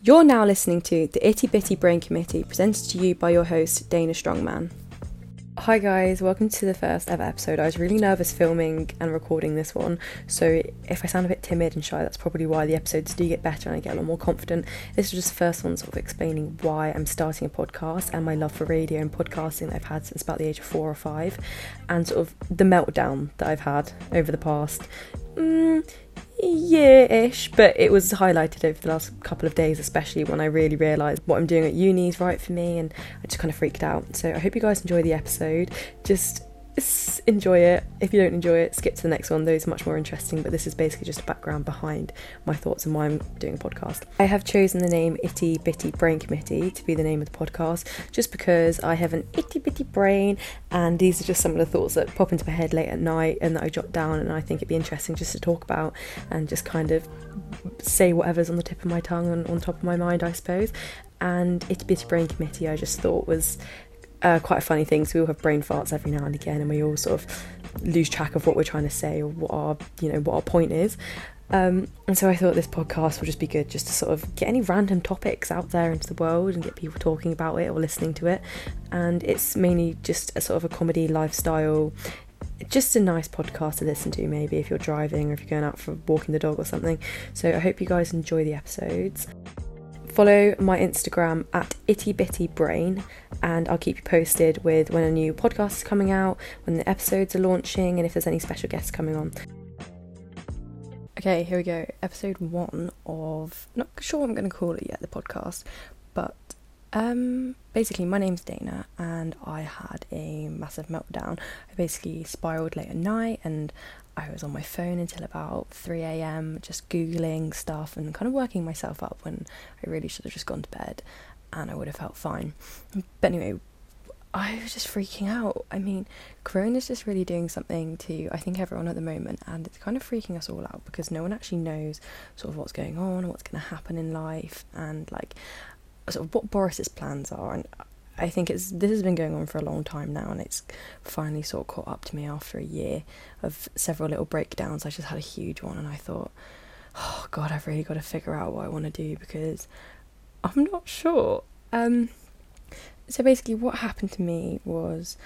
You're now listening to the Itty Bitty Brain Committee, presented to you by your host, Dana Strongman. Hi, guys, welcome to the first ever episode. I was really nervous filming and recording this one, so if I sound a bit timid and shy, that's probably why the episodes do get better and I get a lot more confident. This is just the first one, sort of explaining why I'm starting a podcast and my love for radio and podcasting that I've had since about the age of four or five, and sort of the meltdown that I've had over the past. Mm, year-ish, but it was highlighted over the last couple of days, especially when I really realised what I'm doing at uni is right for me, and I just kind of freaked out. So I hope you guys enjoy the episode. Just enjoy it. If you don't enjoy it, skip to the next one. Those are much more interesting, but this is basically just a background behind my thoughts and why I'm doing a podcast. I have chosen the name Itty Bitty Brain Committee to be the name of the podcast just because I have an itty bitty brain and these are just some of the thoughts that pop into my head late at night and that I jot down and I think it'd be interesting just to talk about and just kind of say whatever's on the tip of my tongue and on top of my mind, I suppose. And Itty Bitty Brain Committee, I just thought was uh, quite a funny thing. So we all have brain farts every now and again, and we all sort of lose track of what we're trying to say or what our you know what our point is. Um, and so I thought this podcast would just be good just to sort of get any random topics out there into the world and get people talking about it or listening to it. And it's mainly just a sort of a comedy lifestyle, just a nice podcast to listen to, maybe if you're driving or if you're going out for walking the dog or something. So I hope you guys enjoy the episodes. Follow my Instagram at ittybittybrain and I'll keep you posted with when a new podcast is coming out, when the episodes are launching, and if there's any special guests coming on. Okay, here we go. Episode one of not sure I'm going to call it yet, the podcast, but um, basically my name's Dana, and I had a massive meltdown. I basically spiraled late at night, and I was on my phone until about 3 a.m. just googling stuff and kind of working myself up when I really should have just gone to bed and I would have felt fine. But anyway, I was just freaking out. I mean, Corona's just really doing something to I think everyone at the moment, and it's kind of freaking us all out because no one actually knows sort of what's going on what's going to happen in life, and like sort of what Boris's plans are. And I think it's this has been going on for a long time now, and it's finally sort of caught up to me after a year of several little breakdowns. I just had a huge one, and I thought, oh God, I've really got to figure out what I want to do because I'm not sure. Um, so basically, what happened to me was,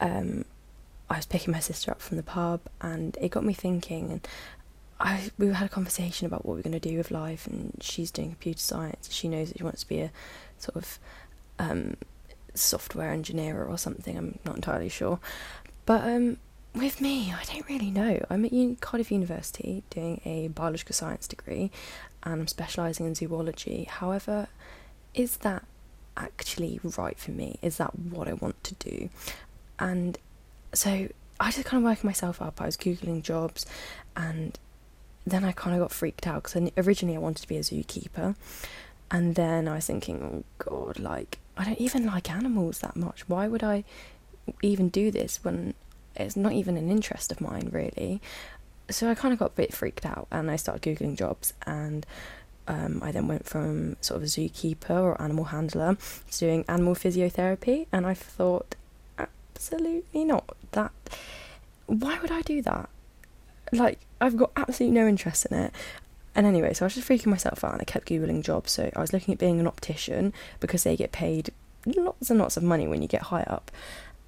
um, I was picking my sister up from the pub, and it got me thinking, and I we had a conversation about what we're going to do with life, and she's doing computer science. She knows that she wants to be a sort of um, software engineer or something. I'm not entirely sure, but um, with me, I don't really know. I'm at Cardiff University doing a biological science degree, and I'm specialising in zoology. However, is that actually right for me? Is that what I want to do? And so I just kind of working myself up. I was googling jobs, and then I kind of got freaked out because originally I wanted to be a zookeeper, and then I was thinking, oh god, like I don't even like animals that much. Why would I even do this when it's not even an interest of mine, really? So I kind of got a bit freaked out and I started Googling jobs. And um, I then went from sort of a zookeeper or animal handler to doing animal physiotherapy. And I thought, absolutely not. That, why would I do that? Like, I've got absolutely no interest in it. And anyway, so I was just freaking myself out and I kept Googling jobs. So I was looking at being an optician because they get paid lots and lots of money when you get high up.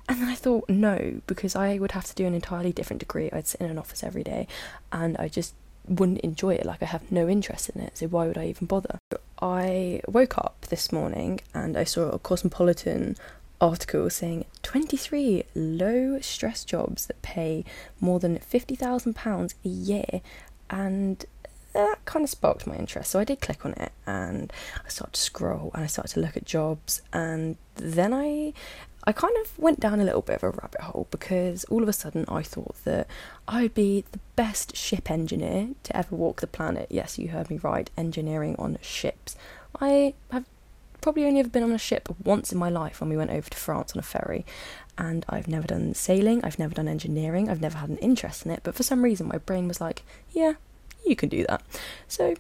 And then I thought, no, because I would have to do an entirely different degree. I'd sit in an office every day and I just wouldn't enjoy it. Like, I have no interest in it. So, why would I even bother? I woke up this morning and I saw a Cosmopolitan article saying 23 low stress jobs that pay more than £50,000 a year. And that kind of sparked my interest. So I did click on it and I started to scroll and I started to look at jobs and then I I kind of went down a little bit of a rabbit hole because all of a sudden I thought that I would be the best ship engineer to ever walk the planet. Yes, you heard me right, engineering on ships. I have probably only ever been on a ship once in my life when we went over to France on a ferry. And I've never done sailing, I've never done engineering, I've never had an interest in it, but for some reason my brain was like, yeah, you can do that. So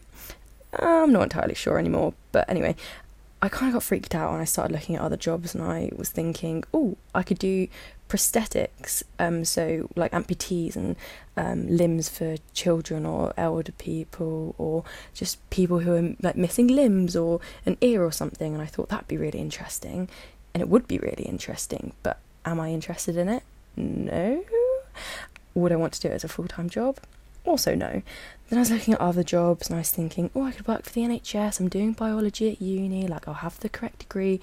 I'm not entirely sure anymore. But anyway, I kind of got freaked out when I started looking at other jobs, and I was thinking, oh, I could do prosthetics, um, so like amputees and um, limbs for children or elder people, or just people who are like missing limbs or an ear or something. And I thought that'd be really interesting, and it would be really interesting. But am I interested in it? No. Would I want to do it as a full time job? Also, no. Then I was looking at other jobs and I was thinking, oh, I could work for the NHS. I'm doing biology at uni. Like, I'll have the correct degree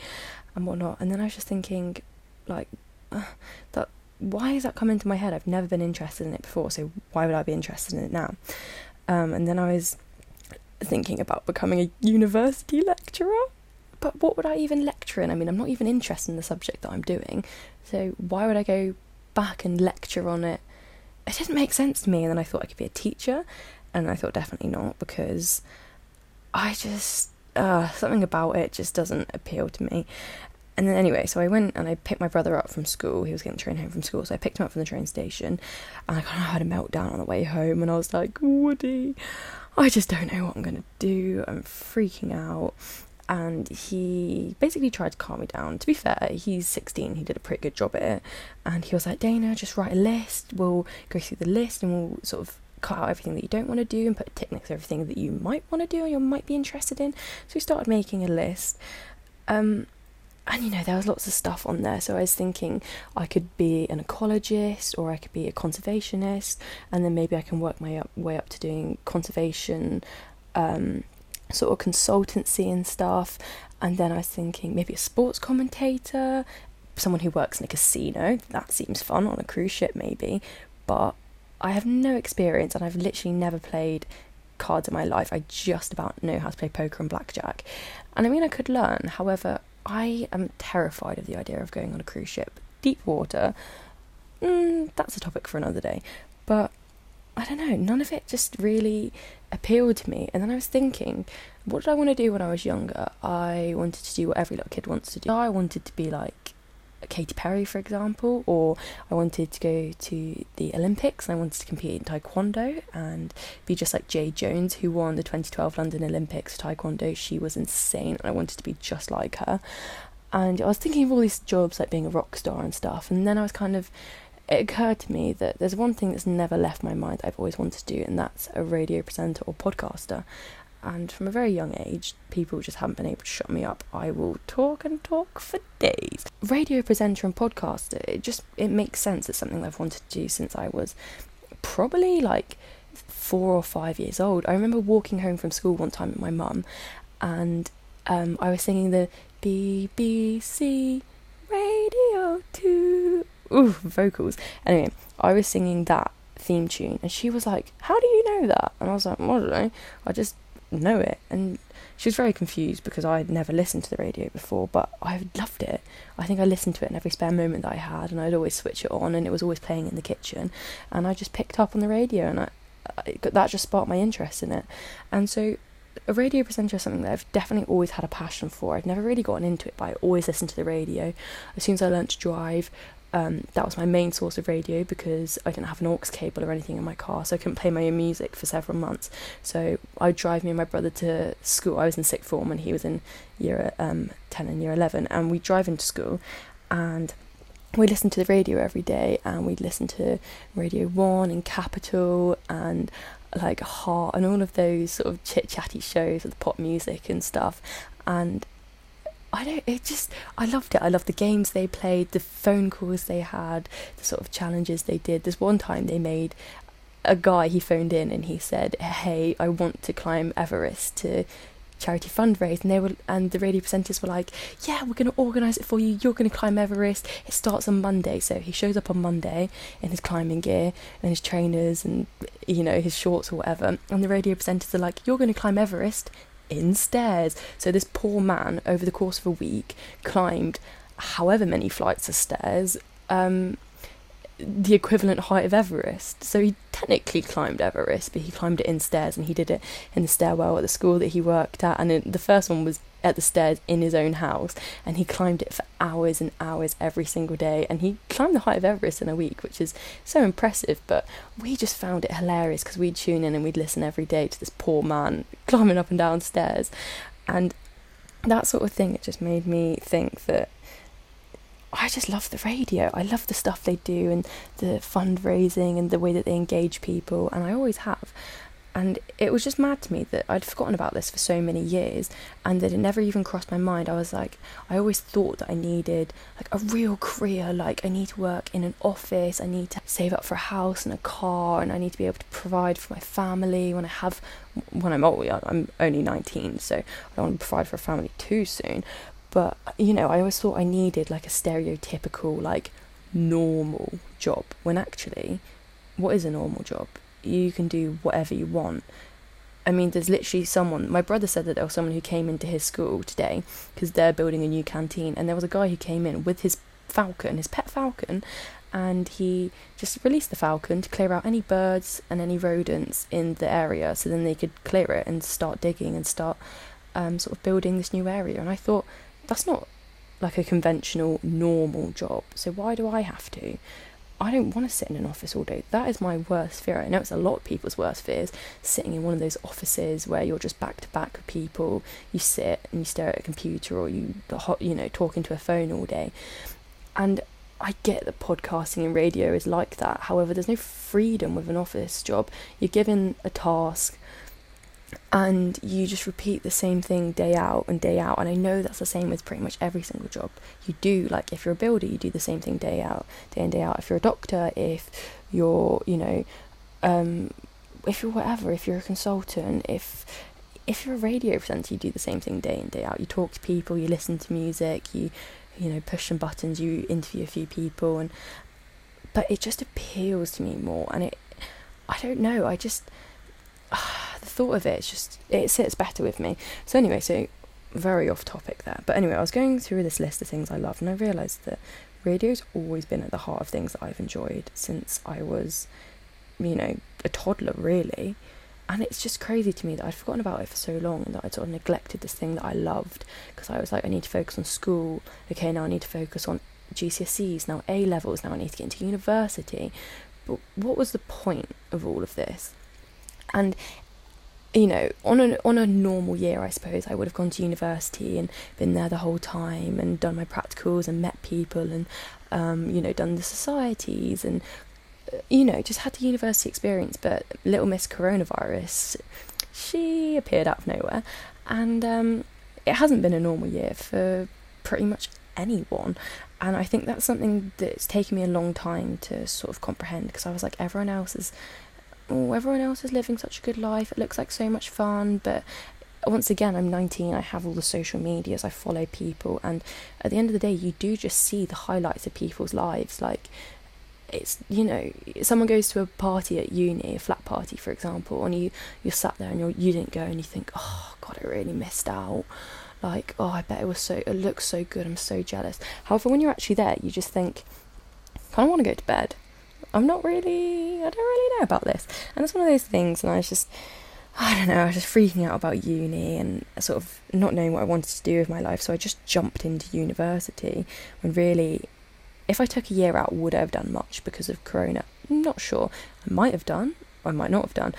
and whatnot. And then I was just thinking, like, that why has that come into my head? I've never been interested in it before, so why would I be interested in it now? Um, and then I was thinking about becoming a university lecturer. But what would I even lecture in? I mean, I'm not even interested in the subject that I'm doing, so why would I go back and lecture on it? It didn't make sense to me, and then I thought I could be a teacher, and I thought definitely not because I just uh, something about it just doesn't appeal to me. And then anyway, so I went and I picked my brother up from school. He was getting the train home from school, so I picked him up from the train station, and I kind of had a meltdown on the way home. And I was like, Woody, I just don't know what I'm gonna do. I'm freaking out. And he basically tried to calm me down. To be fair, he's 16. He did a pretty good job at it. And he was like, Dana, just write a list. We'll go through the list and we'll sort of cut out everything that you don't want to do and put a tick next to everything that you might want to do or you might be interested in. So we started making a list. Um, and you know there was lots of stuff on there. So i was thinking i could be an ecologist or i could be a conservationist and then maybe i can work my up, way up to doing conservation um, sort of consultancy and stuff. And then i was thinking maybe a sports commentator someone who works in a casino. That seems fun on a cruise ship maybe. But i have no experience and i've literally never played cards in my life. I just about know how to play poker and blackjack. And i mean i could learn. However I am terrified of the idea of going on a cruise ship. Deep water, mm, that's a topic for another day. But I don't know, none of it just really appealed to me. And then I was thinking, what did I want to do when I was younger? I wanted to do what every little kid wants to do. I wanted to be like Katy Perry, for example, or I wanted to go to the Olympics and I wanted to compete in Taekwondo and be just like Jade Jones, who won the 2012 London Olympics Taekwondo. She was insane and I wanted to be just like her. And I was thinking of all these jobs like being a rock star and stuff, and then I was kind of it occurred to me that there's one thing that's never left my mind I've always wanted to do, and that's a radio presenter or podcaster and from a very young age, people just haven't been able to shut me up. I will talk and talk for days. Radio presenter and podcaster, it just it makes sense. It's something I've wanted to do since I was probably like four or five years old. I remember walking home from school one time with my mum, and um, I was singing the BBC Radio Two. Ooh, vocals. Anyway, I was singing that theme tune, and she was like, "How do you know that?" And I was like, "I don't know. I just know it. And she was very confused because I'd never listened to the radio before, but I loved it. I think I listened to it in every spare moment that I had, and I'd always switch it on, and it was always playing in the kitchen. And I just picked up on the radio, and I, I that just sparked my interest in it. And so a radio presenter is something that I've definitely always had a passion for. I've never really gotten into it, but I always listened to the radio. As soon as I learned to drive, um, that was my main source of radio because I didn't have an aux cable or anything in my car, so I couldn't play my own music for several months. So I'd drive me and my brother to school. I was in sixth form and he was in year um, 10 and year 11, and we'd drive into school and we listened to the radio every day and we'd listen to Radio 1 and Capital and like Heart and all of those sort of chit chatty shows with pop music and stuff. And I don't. It just. I loved it. I loved the games they played, the phone calls they had, the sort of challenges they did. There's one time they made a guy. He phoned in and he said, "Hey, I want to climb Everest to charity fundraise." And they were, and the radio presenters were like, "Yeah, we're going to organise it for you. You're going to climb Everest. It starts on Monday." So he shows up on Monday in his climbing gear and his trainers and you know his shorts or whatever. And the radio presenters are like, "You're going to climb Everest in stairs. So this poor man, over the course of a week, climbed however many flights of stairs, um, the equivalent height of Everest. So he technically climbed Everest, but he climbed it in stairs, and he did it in the stairwell at the school that he worked at. And the first one was at the stairs in his own house and he climbed it for hours and hours every single day and he climbed the height of Everest in a week which is so impressive but we just found it hilarious because we'd tune in and we'd listen every day to this poor man climbing up and down stairs and that sort of thing, it just made me think that I just love the radio. I love the stuff they do and the fundraising and the way that they engage people, and I always have. And it was just mad to me that I'd forgotten about this for so many years and that it never even crossed my mind. I was like, I always thought that I needed like a real career, like I need to work in an office, I need to save up for a house and a car, and I need to be able to provide for my family when I have, when I'm old. I'm only 19, so I don't want to provide for a family too soon. But, you know, I always thought I needed like a stereotypical, like normal job when actually, what is a normal job? you can do whatever you want. I mean, there's literally someone. My brother said that there was someone who came into his school today because they're building a new canteen, and there was a guy who came in with his falcon, his pet falcon, and he just released the falcon to clear out any birds and any rodents in the area, so then they could clear it and start digging and start um, sort of building this new area. And I thought that's not like a conventional normal job, so why do I have to? I don't want to sit in an office all day. That is my worst fear. I know it's a lot of people's worst fears, sitting in one of those offices where you're just back to back with people. You sit and you stare at a computer or you, you know, talking to a phone all day. And I get that podcasting and radio is like that. However, there's no freedom with an office job. You're given a task and you just repeat the same thing day out and day out. And i know that's the same with pretty much every single job. You do like if you're a builder you do the same thing day out day in day out. If you're a doctor if you're you know um, if you're whatever if you're a consultant if if you're a radio presenter you do the same thing day in day out. You talk to people you listen to music you you know push some buttons you interview a few people. And but it just appeals to me more. And it i don't know i just the thought of it, it's just it sits better with me. So anyway, so very off topic there. But anyway, I was going through this list of things I love, and I realised that radio's always been at the heart of things that I've enjoyed since I was, you know, a toddler, really. And it's just crazy to me that I'd forgotten about it for so long and that I'd sort of neglected this thing that I loved because I was like, I need to focus on school. Okay, now I need to focus on GCSEs, now A levels, now I need to get into university. But what was the point of all of this? And you know, on a on a normal year, I suppose I would have gone to university and been there the whole time and done my practicals and met people and um, you know done the societies and uh, you know just had the university experience. But little Miss Coronavirus, she appeared out of nowhere, and um, it hasn't been a normal year for pretty much anyone. And I think that's something that's taken me a long time to sort of comprehend because I was like, everyone else is oh, everyone else is living such a good life. It looks like so much fun, but once again, I'm 19, I have all the social medias, I follow people, and at the end of the day, you do just see the highlights of people's lives. Like, it's you know, someone goes to a party at uni, a flat party, for example, and you you're sat there and you're you didn't go, and you think, oh God, I really missed out. Like, oh, I bet it was so, it looks so good. I'm so jealous. However, when you're actually there, you just think, I kind of want to go to bed. I'm not really, I don't really know about this. And it's one of those things, and I was just, I don't know, I was just freaking out about uni and sort of not knowing what I wanted to do with my life. So I just jumped into university when really, if I took a year out, would I have done much because of Corona? I'm not sure. I might have done, I might not have done.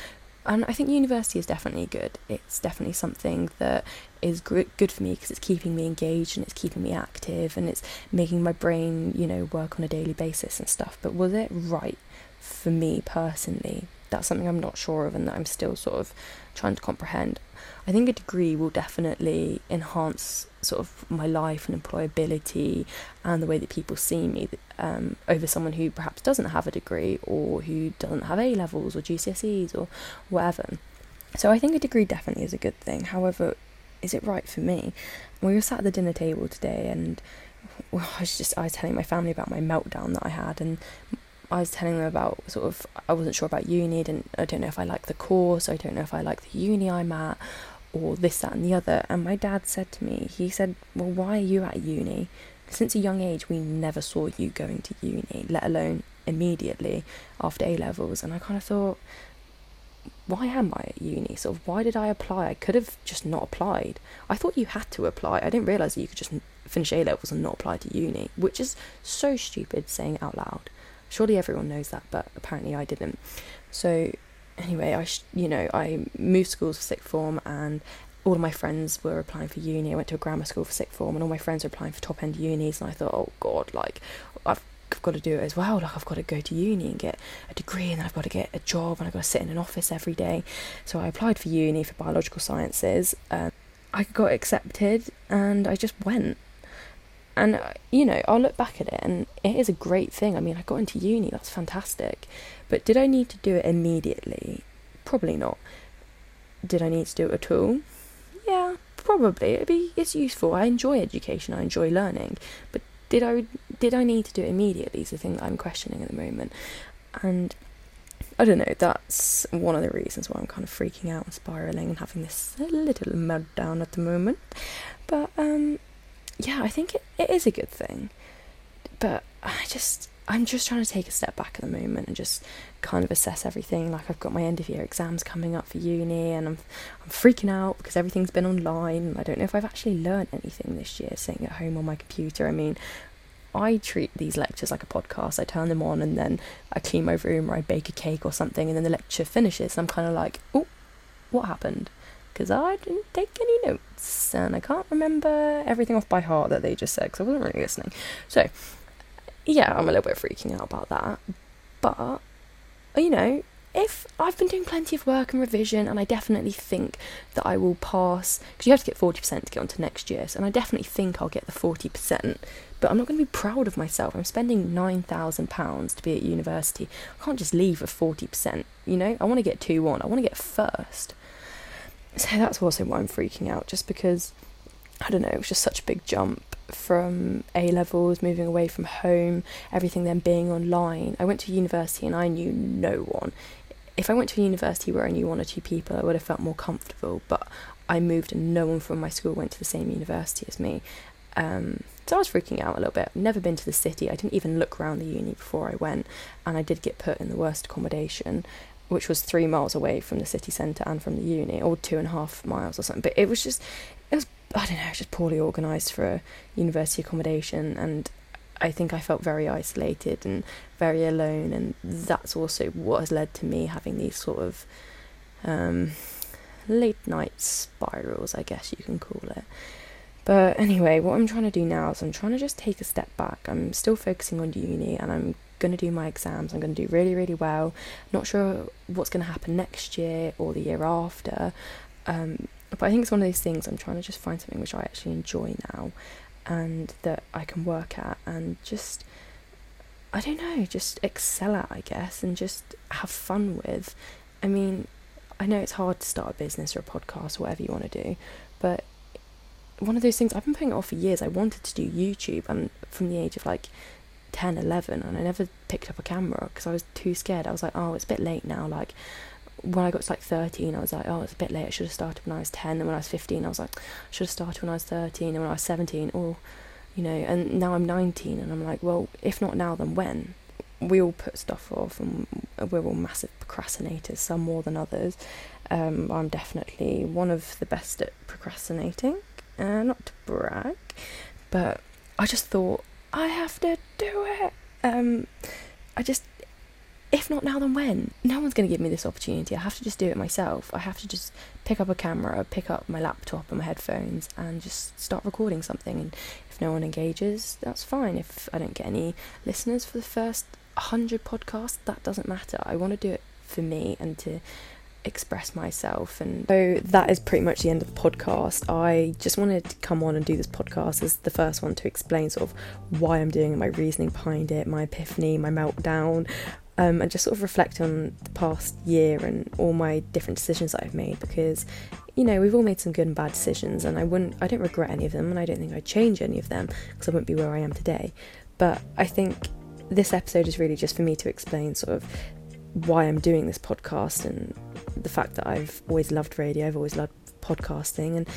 And I think university is definitely good. It's definitely something that is good for me because it's keeping me engaged and it's keeping me active and it's making my brain, you know, work on a daily basis and stuff. But was it right for me personally? That's something I'm not sure of and that I'm still sort of trying to comprehend. I think a degree will definitely enhance sort of my life and employability and the way that people see me um, over someone who perhaps doesn't have a degree or who doesn't have A levels or GCSEs or whatever. So I think a degree definitely is a good thing. However, is it right for me? We were sat at the dinner table today, and I was just I was telling my family about my meltdown that I had, and I was telling them about sort of I wasn't sure about uni, and I don't know if I like the course, I don't know if I like the uni I'm at, or this, that, and the other. And my dad said to me, he said, "Well, why are you at uni? Since a young age, we never saw you going to uni, let alone immediately after A levels." And I kind of thought, why am I at uni? Sort of, why did I apply? I could have just not applied. I thought you had to apply. I didn't realise that you could just finish A levels and not apply to uni, which is so stupid saying out loud. Surely everyone knows that, but apparently I didn't. So, anyway, I sh- you know I moved schools for sixth form, and all of my friends were applying for uni. I went to a grammar school for sixth form, and all my friends were applying for top end unis. And I thought, oh god, like I've, I've got to do it as well. Like I've got to go to uni and get a degree, and I've got to get a job, and I've got to sit in an office every day. So I applied for uni for biological sciences. Um, I got accepted, and I just went. And uh, you know, I'll look back at it, and it is a great thing. I mean, I got into uni. That's fantastic. But did I need to do it immediately? Probably not. Did I need to do it at all? Yeah, probably. It'd be it's useful. I enjoy education. I enjoy learning. But did I did I need to do it immediately? Is the thing that I'm questioning at the moment. And I don't know. That's one of the reasons why I'm kind of freaking out and spiraling and having this little meltdown at the moment. But um, yeah, I think it, it is a good thing. But I just I'm just trying to take a step back at the moment and just kind of assess everything. Like I've got my end of year exams coming up for uni, and I'm I'm freaking out because everything's been online. I don't know if I've actually learned anything this year sitting at home on my computer. I mean, I treat these lectures like a podcast. I turn them on and then I clean my room or I bake a cake or something, and then the lecture finishes. I'm kind of like, oh, what happened? Because I didn't take any notes and I can't remember everything off by heart that they just said because I wasn't really listening. So yeah, I'm a little bit freaking out about that. But, you know, if I've been doing plenty of work and revision, and I definitely think that I will pass, because you have to get 40% to get onto next year's, and I definitely think I'll get the 40%, but I'm not going to be proud of myself. I'm spending £9,000 to be at university. I can't just leave with 40%, you know? I want to get 2 1, I want to get first. So that's also why I'm freaking out, just because, I don't know, it was just such a big jump from A levels, moving away from home, everything then being online. I went to university and I knew no one. If I went to a university where I knew one or two people, I would have felt more comfortable. But I moved and no one from my school went to the same university as me. Um, so I was freaking out a little bit. Never been to the city. I didn't even look around the uni before I went, and I did get put in the worst accommodation, which was three miles away from the city centre and from the uni, or two and a half miles or something. But it was just, it was I don't know, it was just poorly organised for a university accommodation, and I think I felt very isolated and very alone, and that's also what has led to me having these sort of um, late night spirals, I guess you can call it. But anyway, what I'm trying to do now is I'm trying to just take a step back. I'm still focusing on uni and I'm going to do my exams. I'm going to do really, really well. Not sure what's going to happen next year or the year after. Um, but I think it's one of those things I'm trying to just find something which I actually enjoy now and that I can work at and just I don't know, just excel at, I guess, and just have fun with. I mean, I know it's hard to start a business or a podcast or whatever you want to do, but one of those things I've been putting it off for years. I wanted to do YouTube and from the age of like 10, 11, and I never picked up a camera because I was too scared. I was like, oh, it's a bit late now. Like, when I got to like 13, I was like, oh, it's a bit late. I should have started when I was 10. And when I was 15, I was like, I should have started when I was 13. And when I was 17, or, you know, and now I'm 19 and I'm like, well, if not now, then when? We all put stuff off and we're all massive procrastinators, some more than others. Um, I'm definitely one of the best at procrastinating, uh, not to brag, but I just thought, I have to. Um, I just if not now, then when? No one's going to give me this opportunity. I have to just do it myself. I have to just pick up a camera, pick up my laptop and my headphones, and just start recording something. And if no one engages, that's fine. If I don't get any listeners for the first 100 podcasts, that doesn't matter. I want to do it for me and to express myself. And so that is pretty much the end of the podcast. I just wanted to come on and do this podcast as the first one to explain sort of why i'm doing it my reasoning behind it my epiphany my meltdown um, and just sort of reflect on the past year and all my different decisions that I've made because you know we've all made some good and bad decisions and I wouldn't I don't regret any of them and I don't think I'd change any of them because I wouldn't be where I am today. But I think this episode is really just for me to explain sort of why I'm doing this podcast and the fact that I've always loved radio I've always loved podcasting and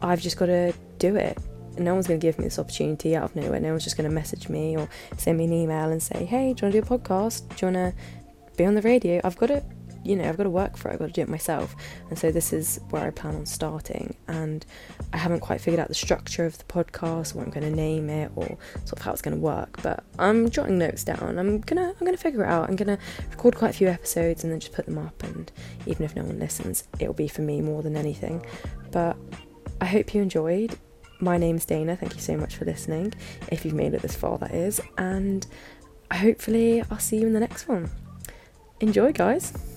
I've just got to do it no one's going to give me this opportunity out of nowhere. No one's just going to message me or send me an email and say, hey, do you want to do a podcast? Do you want to be on the radio? I've got to you know, I've got to work for it, I've got to do it myself. And so this is where I plan on starting. And I haven't quite figured out the structure of the podcast, what I'm going to name it, or sort of how it's going to work. But I'm jotting notes down. I'm gonna I'm gonna figure it out. I'm gonna record quite a few episodes and then just put them up. And even if no one listens, it'll be for me more than anything. But I hope you enjoyed. My name's Dana. Thank you so much for listening. If you've made it this far, that is. And hopefully, I'll see you in the next one. Enjoy, guys.